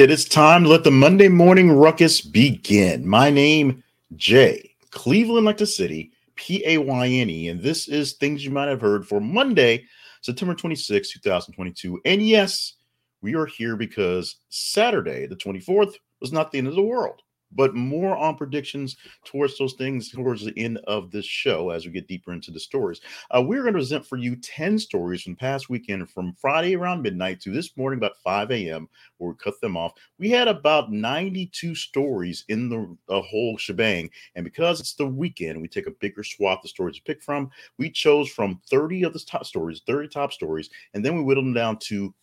It is time to let the Monday morning ruckus begin. My name, Jay, Cleveland like the city, P A Y N E, and this is things you might have heard for Monday, September 26, 2022. And yes, we are here because Saturday, the 24th, was not the end of the world but more on predictions towards those things towards the end of this show as we get deeper into the stories. Uh, we're going to present for you 10 stories from past weekend from Friday around midnight to this morning about 5 a.m. where we cut them off. We had about 92 stories in the, the whole shebang. And because it's the weekend, we take a bigger swath of stories to pick from. We chose from 30 of the top stories, 30 top stories, and then we whittled them down to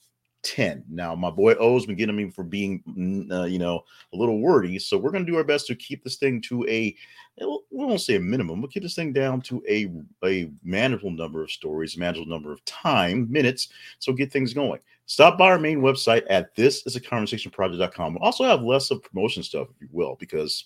10. Now, my boy O's been getting me for being, mm, uh, you know, a little wordy. So we're going to do our best to keep this thing to a, we won't say a minimum, we'll keep this thing down to a, a manageable number of stories, manageable number of time, minutes. So get things going. Stop by our main website at this is a conversation project.com. we also have less of promotion stuff, if you will, because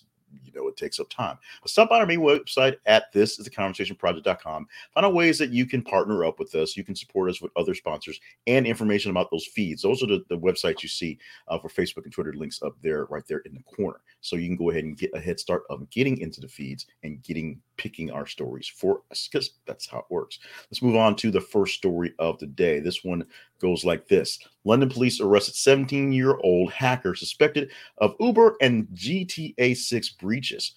you know it takes up time. But stop by our main website at this is the conversation project.com. Find out ways that you can partner up with us. You can support us with other sponsors and information about those feeds. Those are the, the websites you see uh, for Facebook and Twitter links up there, right there in the corner. So you can go ahead and get a head start of getting into the feeds and getting picking our stories for us because that's how it works. Let's move on to the first story of the day. This one goes like this London police arrested 17 year old hacker suspected of Uber and GTA 6 breaches.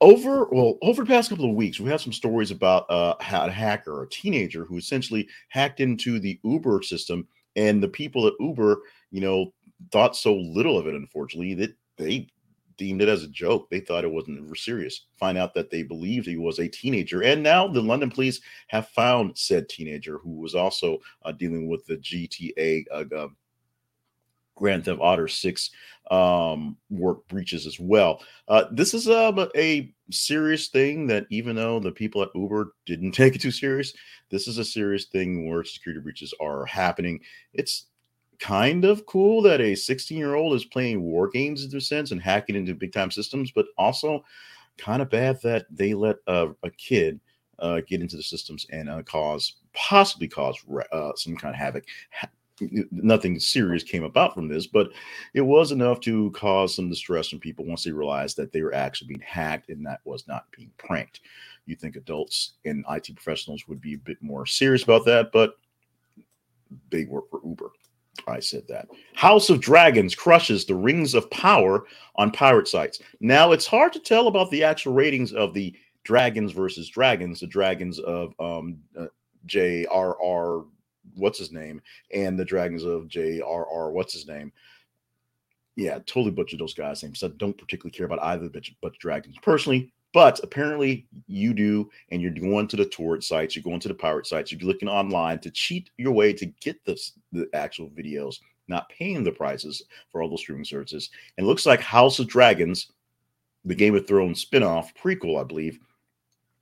Over well, over the past couple of weeks, we have some stories about uh, a hacker, a teenager who essentially hacked into the Uber system, and the people at Uber, you know, thought so little of it, unfortunately, that they deemed it as a joke. They thought it wasn't serious. Find out that they believed he was a teenager. And now the London police have found said teenager who was also uh, dealing with the GTA uh, uh, Grand Theft Auto 6 um, work breaches as well. Uh, this is um, a serious thing that even though the people at Uber didn't take it too serious, this is a serious thing where security breaches are happening. It's kind of cool that a 16 year old is playing war games in a sense and hacking into big time systems, but also kind of bad that they let a kid uh, get into the systems and uh, cause possibly cause uh, some kind of havoc. Ha- nothing serious came about from this, but it was enough to cause some distress from people once they realized that they were actually being hacked and that was not being pranked. You think adults and IT professionals would be a bit more serious about that, but they work for Uber. I said that. House of Dragons crushes the Rings of Power on pirate sites. Now, it's hard to tell about the actual ratings of the Dragons versus Dragons, the Dragons of um, uh, J.R.R. What's his name, and the Dragons of J.R.R. What's his name. Yeah, totally butchered those guys' names. I don't particularly care about either but, but dragons. Personally, but apparently you do, and you're going to the torrent sites, you're going to the pirate sites, you're looking online to cheat your way to get the actual videos, not paying the prices for all those streaming services. And looks like House of Dragons, the Game of Thrones spinoff prequel, I believe,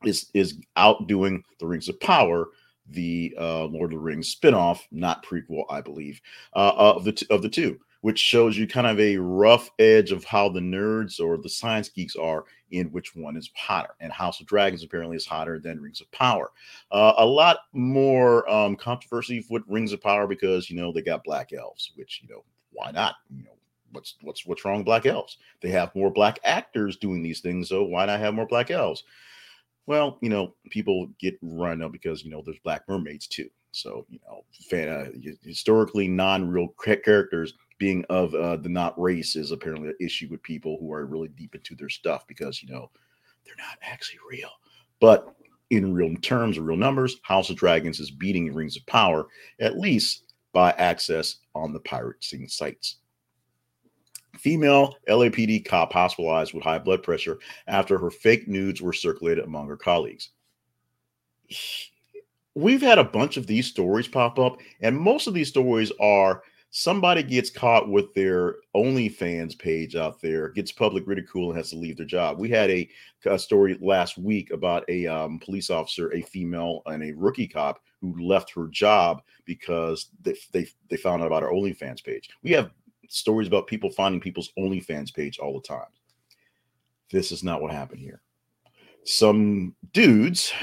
is is outdoing the Rings of Power, the uh, Lord of the Rings spinoff, not prequel, I believe, uh, of the t- of the two which shows you kind of a rough edge of how the nerds or the science geeks are in which one is hotter. And House of Dragons apparently is hotter than Rings of Power. Uh, a lot more um, controversy with Rings of Power because you know they got black elves, which you know why not? You know what's what's what's wrong with black elves? They have more black actors doing these things, so why not have more black elves? Well, you know, people get run up because you know there's black mermaids too. So you know, fan, uh, historically non-real characters being of uh, the not race is apparently an issue with people who are really deep into their stuff because you know they're not actually real. But in real terms real numbers, House of Dragons is beating Rings of Power at least by access on the pirating sites. Female LAPD cop hospitalized with high blood pressure after her fake nudes were circulated among her colleagues. We've had a bunch of these stories pop up, and most of these stories are somebody gets caught with their OnlyFans page out there, gets public ridicule, and has to leave their job. We had a, a story last week about a um, police officer, a female, and a rookie cop who left her job because they, they, they found out about her OnlyFans page. We have stories about people finding people's OnlyFans page all the time. This is not what happened here. Some dudes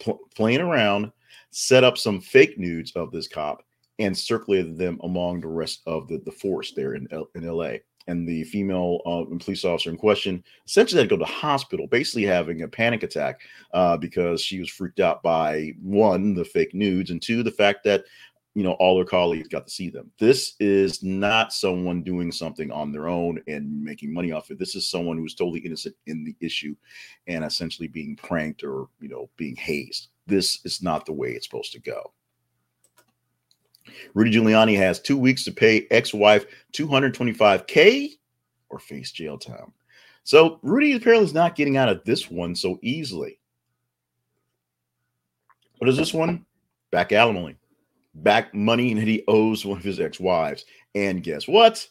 pl- playing around set up some fake nudes of this cop and circulated them among the rest of the, the force there in, in LA. And the female uh, police officer in question essentially had to go to hospital, basically having a panic attack uh, because she was freaked out by one, the fake nudes, and two, the fact that you know all her colleagues got to see them. This is not someone doing something on their own and making money off it. This is someone who's totally innocent in the issue and essentially being pranked or you know being hazed. This is not the way it's supposed to go rudy giuliani has two weeks to pay ex-wife 225k or face jail time so rudy apparently is not getting out of this one so easily what is this one back alimony back money that he owes one of his ex-wives. And guess what?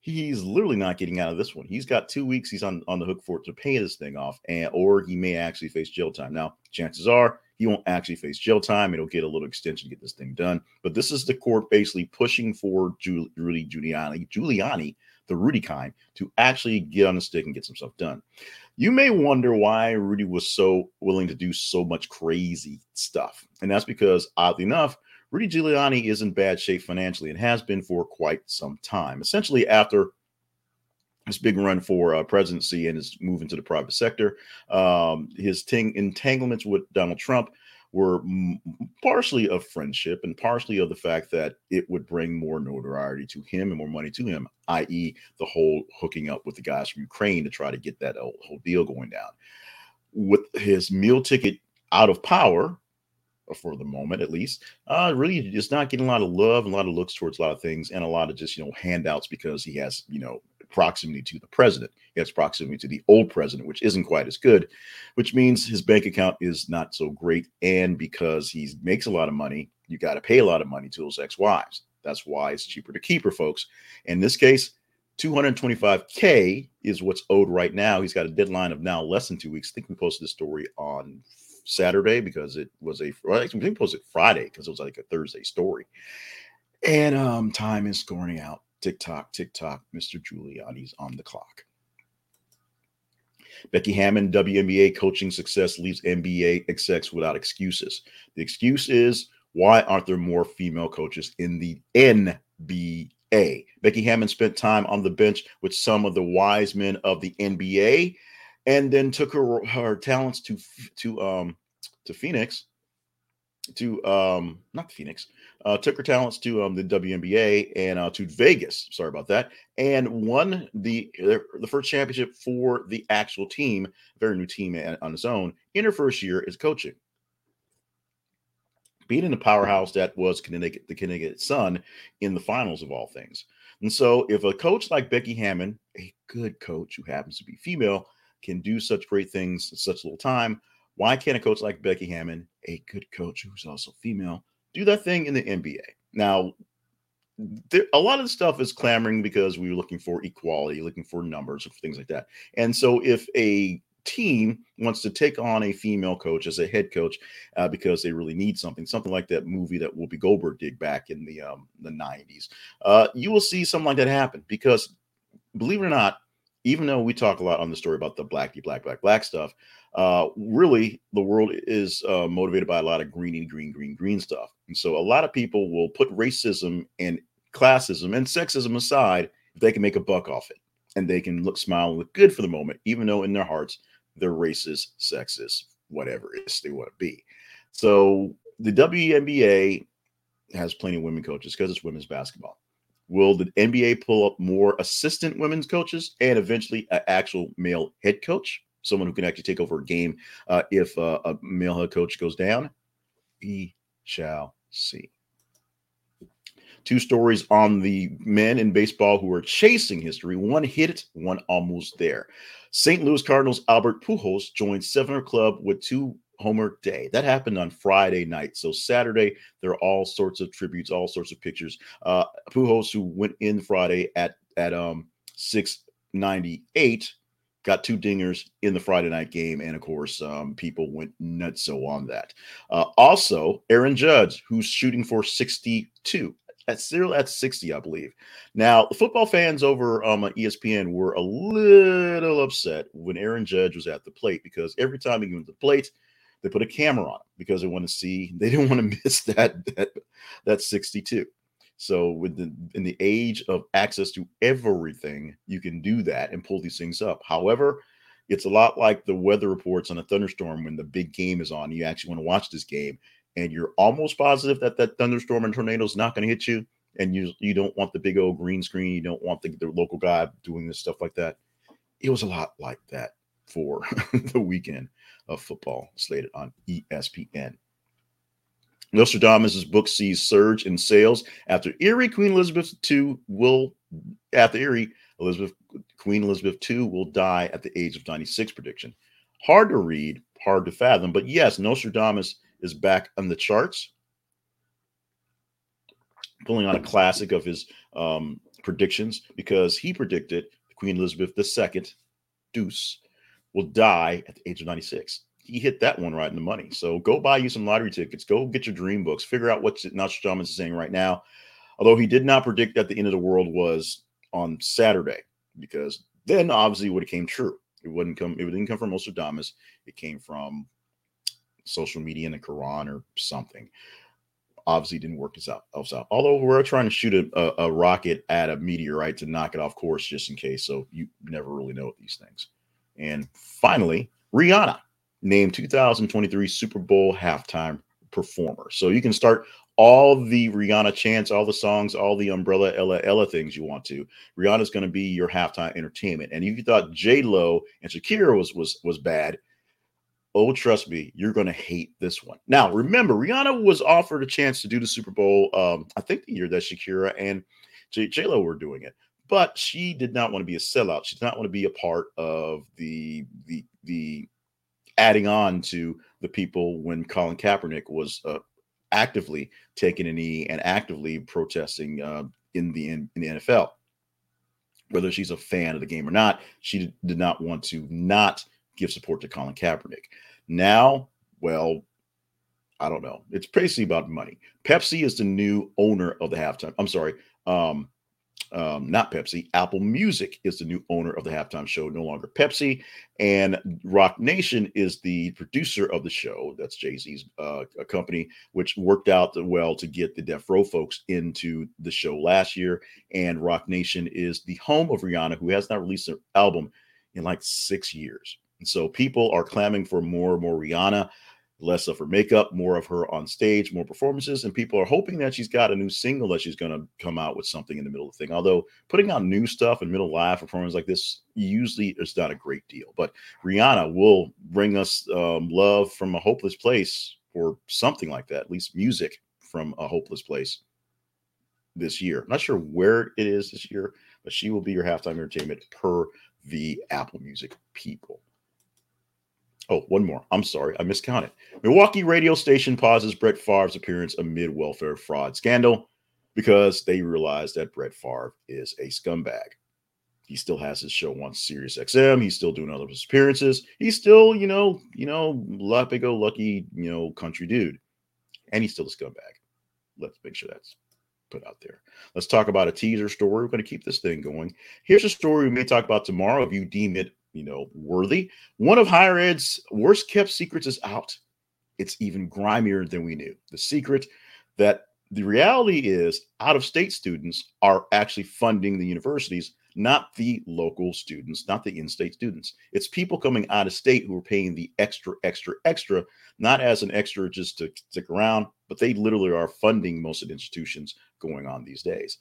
He's literally not getting out of this one. He's got two weeks. He's on, on the hook for it to pay this thing off, and or he may actually face jail time. Now, chances are he won't actually face jail time. It'll get a little extension to get this thing done. But this is the court basically pushing for Rudy Giuliani, Giuliani, the Rudy kind, to actually get on the stick and get some stuff done. You may wonder why Rudy was so willing to do so much crazy stuff. And that's because, oddly enough, Rudy Giuliani is in bad shape financially and has been for quite some time. Essentially, after his big run for uh, presidency and his move into the private sector, um, his ting- entanglements with Donald Trump were m- partially of friendship and partially of the fact that it would bring more notoriety to him and more money to him, i.e., the whole hooking up with the guys from Ukraine to try to get that whole, whole deal going down. With his meal ticket out of power, for the moment at least, uh, really is not getting a lot of love and a lot of looks towards a lot of things and a lot of just, you know, handouts because he has, you know, proximity to the president. He has proximity to the old president, which isn't quite as good, which means his bank account is not so great. And because he makes a lot of money, you got to pay a lot of money to those ex-wives. That's why it's cheaper to keep her, folks. In this case, 225K is what's owed right now. He's got a deadline of now less than two weeks. I think we posted this story on Saturday because it was a well, I think was it Friday because it was like a Thursday story. And um, time is scoring out. Tick tock, tick tock. Mr. Giuliani's on the clock. Becky Hammon, WNBA coaching success leaves NBA execs without excuses. The excuse is why aren't there more female coaches in the NBA? Becky Hammon spent time on the bench with some of the wise men of the NBA and then took her her talents to to um to Phoenix to um not Phoenix uh took her talents to um the WNBA and uh to Vegas. Sorry about that. And won the the first championship for the actual team very new team on its own in her first year as coaching. Beating the powerhouse that was Connecticut the Connecticut Sun in the finals of all things. And so if a coach like Becky Hammon, a good coach who happens to be female can do such great things in such little time. Why can't a coach like Becky Hammon, a good coach who's also female, do that thing in the NBA? Now, there, a lot of the stuff is clamoring because we were looking for equality, looking for numbers, or things like that. And so, if a team wants to take on a female coach as a head coach uh, because they really need something, something like that movie that Whoopi Goldberg did back in the um, the 90s, uh, you will see something like that happen because, believe it or not, even though we talk a lot on the story about the black, black, black, black stuff, uh, really the world is uh, motivated by a lot of greeny, green, green, green stuff. And so a lot of people will put racism and classism and sexism aside if they can make a buck off it and they can look, smile, and look good for the moment, even though in their hearts they're racist, sexist, whatever it is they want to be. So the WNBA has plenty of women coaches because it's women's basketball. Will the NBA pull up more assistant women's coaches and eventually an actual male head coach, someone who can actually take over a game uh, if uh, a male head coach goes down? We shall see. Two stories on the men in baseball who are chasing history. One hit it, one almost there. St. Louis Cardinals Albert Pujols joined 700 Club with two Homer Day. That happened on Friday night. So Saturday, there are all sorts of tributes, all sorts of pictures. Uh Pujols, who went in Friday at at um 698, got two dingers in the Friday night game, and of course, um, people went nuts so on that. Uh, also, Aaron Judge, who's shooting for 62 at still at 60, I believe. Now, the football fans over um, on ESPN were a little upset when Aaron Judge was at the plate because every time he went to the plate, They put a camera on him because they want to see. They didn't want to miss that that that 62. So with the in the age of access to everything, you can do that and pull these things up. However, it's a lot like the weather reports on a thunderstorm when the big game is on. You actually want to watch this game, and you're almost positive that that thunderstorm and tornado is not going to hit you, and you you don't want the big old green screen. You don't want the, the local guy doing this stuff like that. It was a lot like that for the weekend of football slated on ESPN. Nostradamus' book sees surge in sales after eerie Queen Elizabeth II will after eerie Elizabeth Queen Elizabeth II will die at the age of 96 prediction. Hard to read, hard to fathom, but yes, Nostradamus is back on the charts, pulling on a classic of his um, predictions because he predicted Queen Elizabeth II, Deuce, will die at the age of 96 he hit that one right in the money. So go buy you some lottery tickets. Go get your dream books. Figure out what Nostradamus is saying right now. Although he did not predict that the end of the world was on Saturday, because then obviously it would have came true. It wouldn't come. It didn't come from Nostradamus. It came from social media and the Quran or something. Obviously, didn't work out. out. Although we're trying to shoot a, a, a rocket at a meteorite to knock it off course just in case. So you never really know these things. And finally, Rihanna named 2023 Super Bowl halftime performer. So you can start all the Rihanna chants, all the songs, all the Umbrella Ella Ella things you want to. Rihanna's going to be your halftime entertainment. And if you thought J Lo and Shakira was was was bad, oh trust me, you're going to hate this one. Now remember, Rihanna was offered a chance to do the Super Bowl. Um, I think the year that Shakira and J Lo were doing it, but she did not want to be a sellout. She did not want to be a part of the the the adding on to the people when Colin Kaepernick was uh, actively taking a knee and actively protesting uh, in the in, in, the NFL. Whether she's a fan of the game or not, she did not want to not give support to Colin Kaepernick. Now, well, I don't know. It's basically about money. Pepsi is the new owner of the halftime. I'm sorry. Um, um, not Pepsi, Apple Music is the new owner of the halftime show, no longer Pepsi. And Roc Nation is the producer of the show. That's Jay Z's uh, company, which worked out well to get the Death Row folks into the show last year. And Roc Nation is the home of Rihanna, who has not released an album in like six years. And so people are clamoring for more and more Rihanna less of her makeup, more of her on stage, more performances, and people are hoping that she's got a new single that she's going to come out with something in the middle of the thing. Although putting out new stuff in middle live performance like this usually is not a great deal. But Rihanna will bring us um, love from a hopeless place or something like that, at least music from a hopeless place this year. I'm not sure where it is this year, but she will be your halftime entertainment per the Apple Music people. Oh, one more. I'm sorry, I miscounted. Milwaukee radio station pauses Brett Favre's appearance amid welfare fraud scandal because they realize that Brett Favre is a scumbag. He still has his show on Sirius XM. He's still doing other appearances. He's still, you know, you know, happy go lucky, you know, country dude, and he's still a scumbag. Let's make sure that's put out there. Let's talk about a teaser story. We're going to keep this thing going. Here's a story we may talk about tomorrow if you deem it you know, worthy. One of higher ed's worst kept secrets is out. It's even grimier than we knew. The secret that the reality is out of state students are actually funding the universities, not the local students, not the in state students. It's people coming out of state who are paying the extra, extra, extra, not as an extra just to stick around, but they literally are funding most of the institutions going on these days.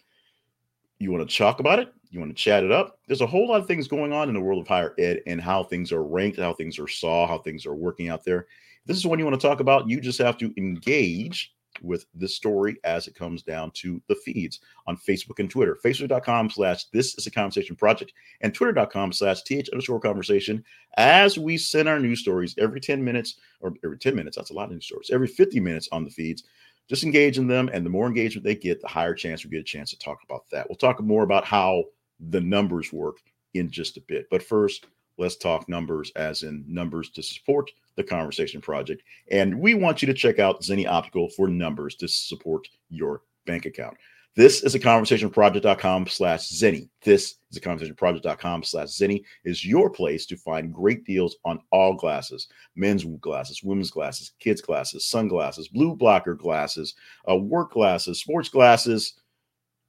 You want to talk about it? You want to chat it up? There's a whole lot of things going on in the world of higher ed and how things are ranked, how things are saw, how things are working out there. If this is one you want to talk about. You just have to engage with this story as it comes down to the feeds on Facebook and Twitter. Facebook.com slash this is a conversation project and twitter.com slash th underscore conversation as we send our news stories every 10 minutes or every 10 minutes. That's a lot of news stories. Every 50 minutes on the feeds just engage in them. And the more engagement they get, the higher chance we get a chance to talk about that. We'll talk more about how the numbers work in just a bit. But first, let's talk numbers, as in numbers to support the Conversation Project. And we want you to check out Zenni Optical for numbers to support your bank account. This is a conversationproject.com slash Zenni. This is a conversationproject.com slash Zenni is your place to find great deals on all glasses, men's glasses, women's glasses, kids glasses, sunglasses, blue blocker glasses, uh, work glasses, sports glasses,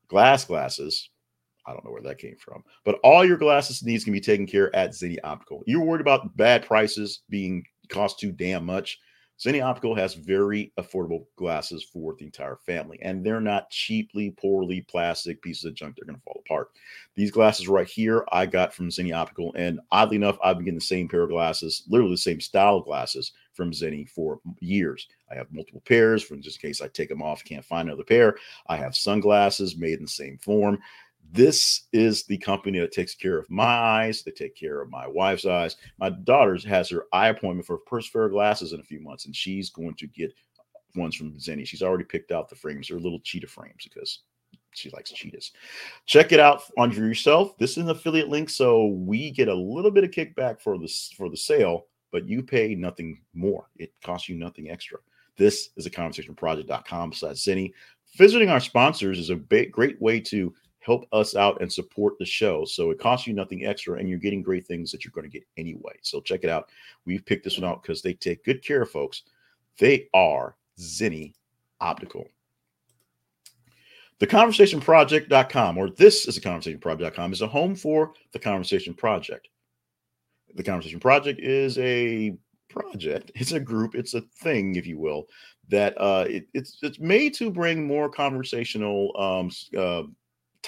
glass glasses. I don't know where that came from, but all your glasses needs can be taken care at Zenni Optical. You're worried about bad prices being cost too damn much. Zenni Optical has very affordable glasses for the entire family, and they're not cheaply, poorly plastic pieces of junk. They're going to fall apart. These glasses right here, I got from Zenni Optical, and oddly enough, I've been getting the same pair of glasses, literally the same style glasses from Zenni for years. I have multiple pairs, from just in case I take them off, can't find another pair. I have sunglasses made in the same form this is the company that takes care of my eyes. They take care of my wife's eyes. My daughter has her eye appointment for of glasses in a few months, and she's going to get ones from Zenni. She's already picked out the frames. They're little cheetah frames because she likes cheetahs. Check it out on yourself. This is an affiliate link, so we get a little bit of kickback for the for the sale, but you pay nothing more. It costs you nothing extra. This is a conversationproject.com slash Zenni. Visiting our sponsors is a great way to help us out and support the show. So it costs you nothing extra, and you're getting great things that you're going to get anyway. So check it out. We've picked this one out because they take good care of folks. They are Zenni Optical. The Conversation Project.com, or this is a Conversation Project.com, is a home for the Conversation Project. The Conversation Project is a project, it's a group, it's a thing, if you will, that uh, it, it's it's made to bring more conversational um, uh,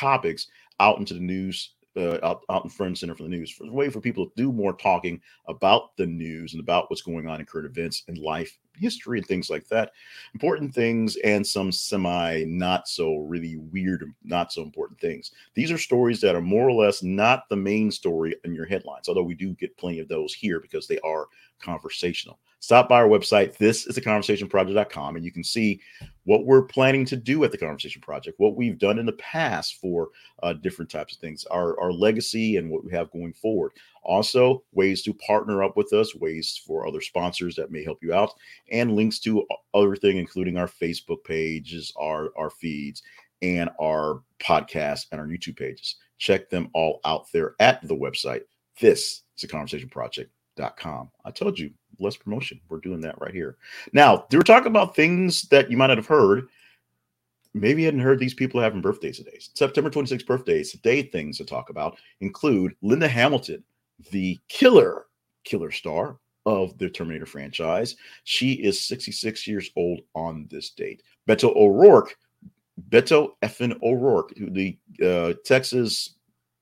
topics out into the news, uh, out, out in front center for the news, for a way for people to do more talking about the news and about what's going on in current events and life history and things like that. Important things and some semi not so really weird, not so important things. These are stories that are more or less not the main story in your headlines, although we do get plenty of those here because they are conversational stop by our website. This is the conversationproject.com, and you can see what we're planning to do at the Conversation Project, what we've done in the past for uh, different types of things, our, our legacy, and what we have going forward. Also, ways to partner up with us, ways for other sponsors that may help you out, and links to everything, including our Facebook pages, our, our feeds, and our podcast and our YouTube pages. Check them all out there at the website. This is the Conversation Project.com. I told you less promotion. We're doing that right here. Now, they were talking about things that you might not have heard. Maybe you hadn't heard these people having birthdays today. September 26th birthdays. Today, things to talk about include Linda Hamilton, the killer, killer star of the Terminator franchise. She is 66 years old on this date. Beto O'Rourke, Beto Effin O'Rourke, the uh, Texas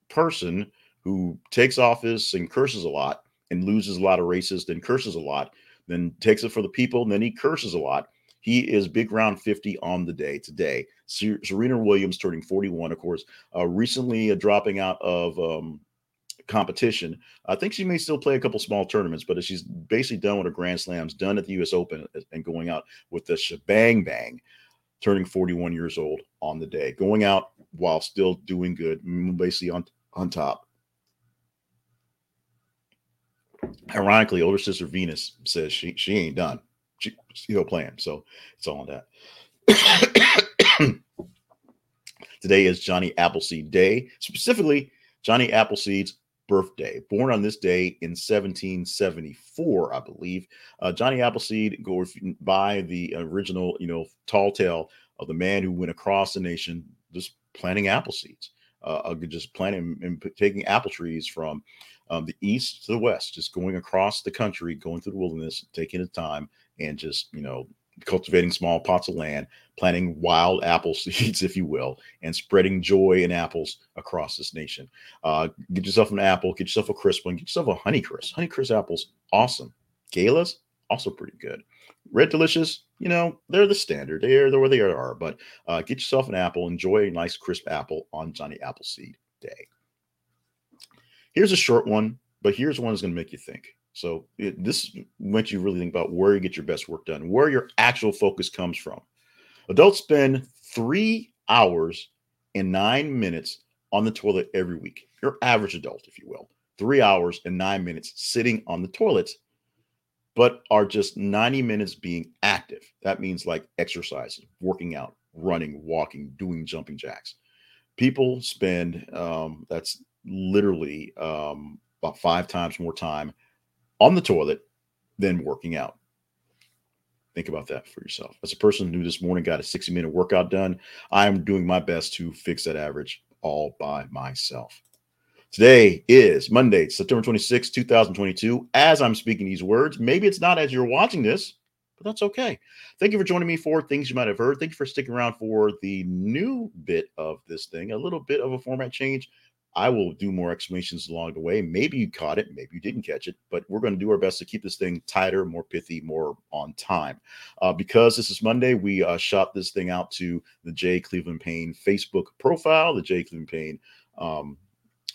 person who takes office and curses a lot and loses a lot of races, then curses a lot, then takes it for the people, and then he curses a lot. He is big round 50 on the day today. Serena Williams turning 41, of course, uh, recently uh, dropping out of um, competition. I think she may still play a couple small tournaments, but she's basically done with her Grand Slams, done at the U.S. Open, uh, and going out with the shebang bang, turning 41 years old on the day, going out while still doing good, basically on on top. Ironically, older sister Venus says she she ain't done. She still playing, so it's all on that. Today is Johnny Appleseed Day, specifically Johnny Appleseed's birthday. Born on this day in 1774, I believe. Uh, Johnny Appleseed goes by the original, you know, tall tale of the man who went across the nation just planting apple seeds, uh, just planting and taking apple trees from um, the east to the west, just going across the country, going through the wilderness, taking the time, and just you know cultivating small pots of land, planting wild apple seeds, if you will, and spreading joy in apples across this nation. Uh, get yourself an apple, get yourself a crisp one, get yourself a honey crisp. Honey crisp apples, awesome. Galas, also pretty good. Red Delicious, you know, they're the standard. They're, they're where they are. But uh, get yourself an apple. Enjoy a nice crisp apple on Johnny Appleseed Day. Here's a short one, but here's one that's going to make you think. So it, this makes you really think about where you get your best work done, where your actual focus comes from. Adults spend three hours and nine minutes on the toilet every week. Your average adult, if you will, three hours and nine minutes sitting on the toilet, but are just 90 minutes being active. That means like exercising, working out, running, walking, doing jumping jacks. People spend um, that's literally um, about five times more time on the toilet than working out. Think about that for yourself. As a person who this morning got a 60 minute workout done, I'm doing my best to fix that average all by myself. Today is Monday, September 26, 2022. As I'm speaking these words, maybe it's not as you're watching this, but that's okay. Thank you for joining me for things you might have heard. Thank you for sticking around for the new bit of this thing, a little bit of a format change. I will do more explanations along the way. Maybe you caught it, maybe you didn't catch it, but we're going to do our best to keep this thing tighter, more pithy, more on time. Uh, because this is Monday, we uh, shot this thing out to the J. Cleveland Payne Facebook profile, the J. Cleveland Payne um,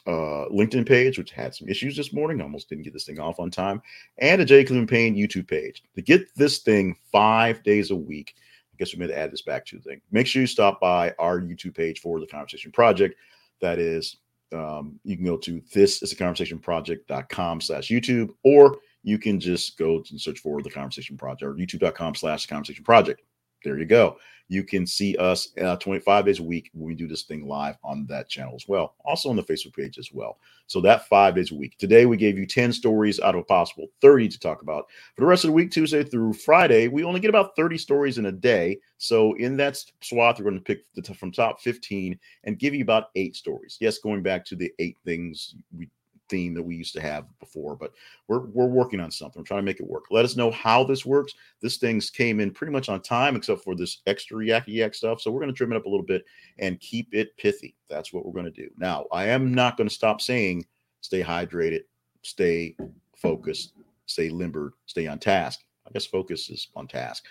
uh, LinkedIn page, which had some issues this morning. almost didn't get this thing off on time, and a J. Cleveland Payne YouTube page. To get this thing five days a week, I guess we made to add this back to the thing. Make sure you stop by our YouTube page for the Conversation Project. That is, um, you can go to this is a conversation project.com slash YouTube, or you can just go and search for the Conversation Project or youtube.com slash conversation project there you go. You can see us uh, 25 days a week when we do this thing live on that channel as well. Also on the Facebook page as well. So that five days a week. Today we gave you 10 stories out of a possible 30 to talk about. For the rest of the week, Tuesday through Friday, we only get about 30 stories in a day. So in that swath, we're going to pick the from top 15 and give you about eight stories. Yes, going back to the eight things we theme that we used to have before, but we're we're working on something. We're trying to make it work. Let us know how this works. This thing's came in pretty much on time, except for this extra yakky yak stuff. So we're going to trim it up a little bit and keep it pithy. That's what we're going to do. Now, I am not going to stop saying stay hydrated, stay focused, stay limber, stay on task. I guess focus is on task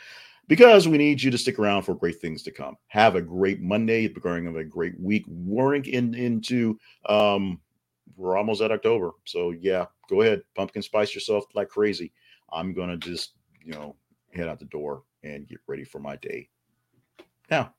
because we need you to stick around for great things to come. Have a great Monday, beginning of a great week, warring in, into um, we're almost at October. So yeah, go ahead, pumpkin spice yourself like crazy. I'm gonna just you know head out the door and get ready for my day. Now,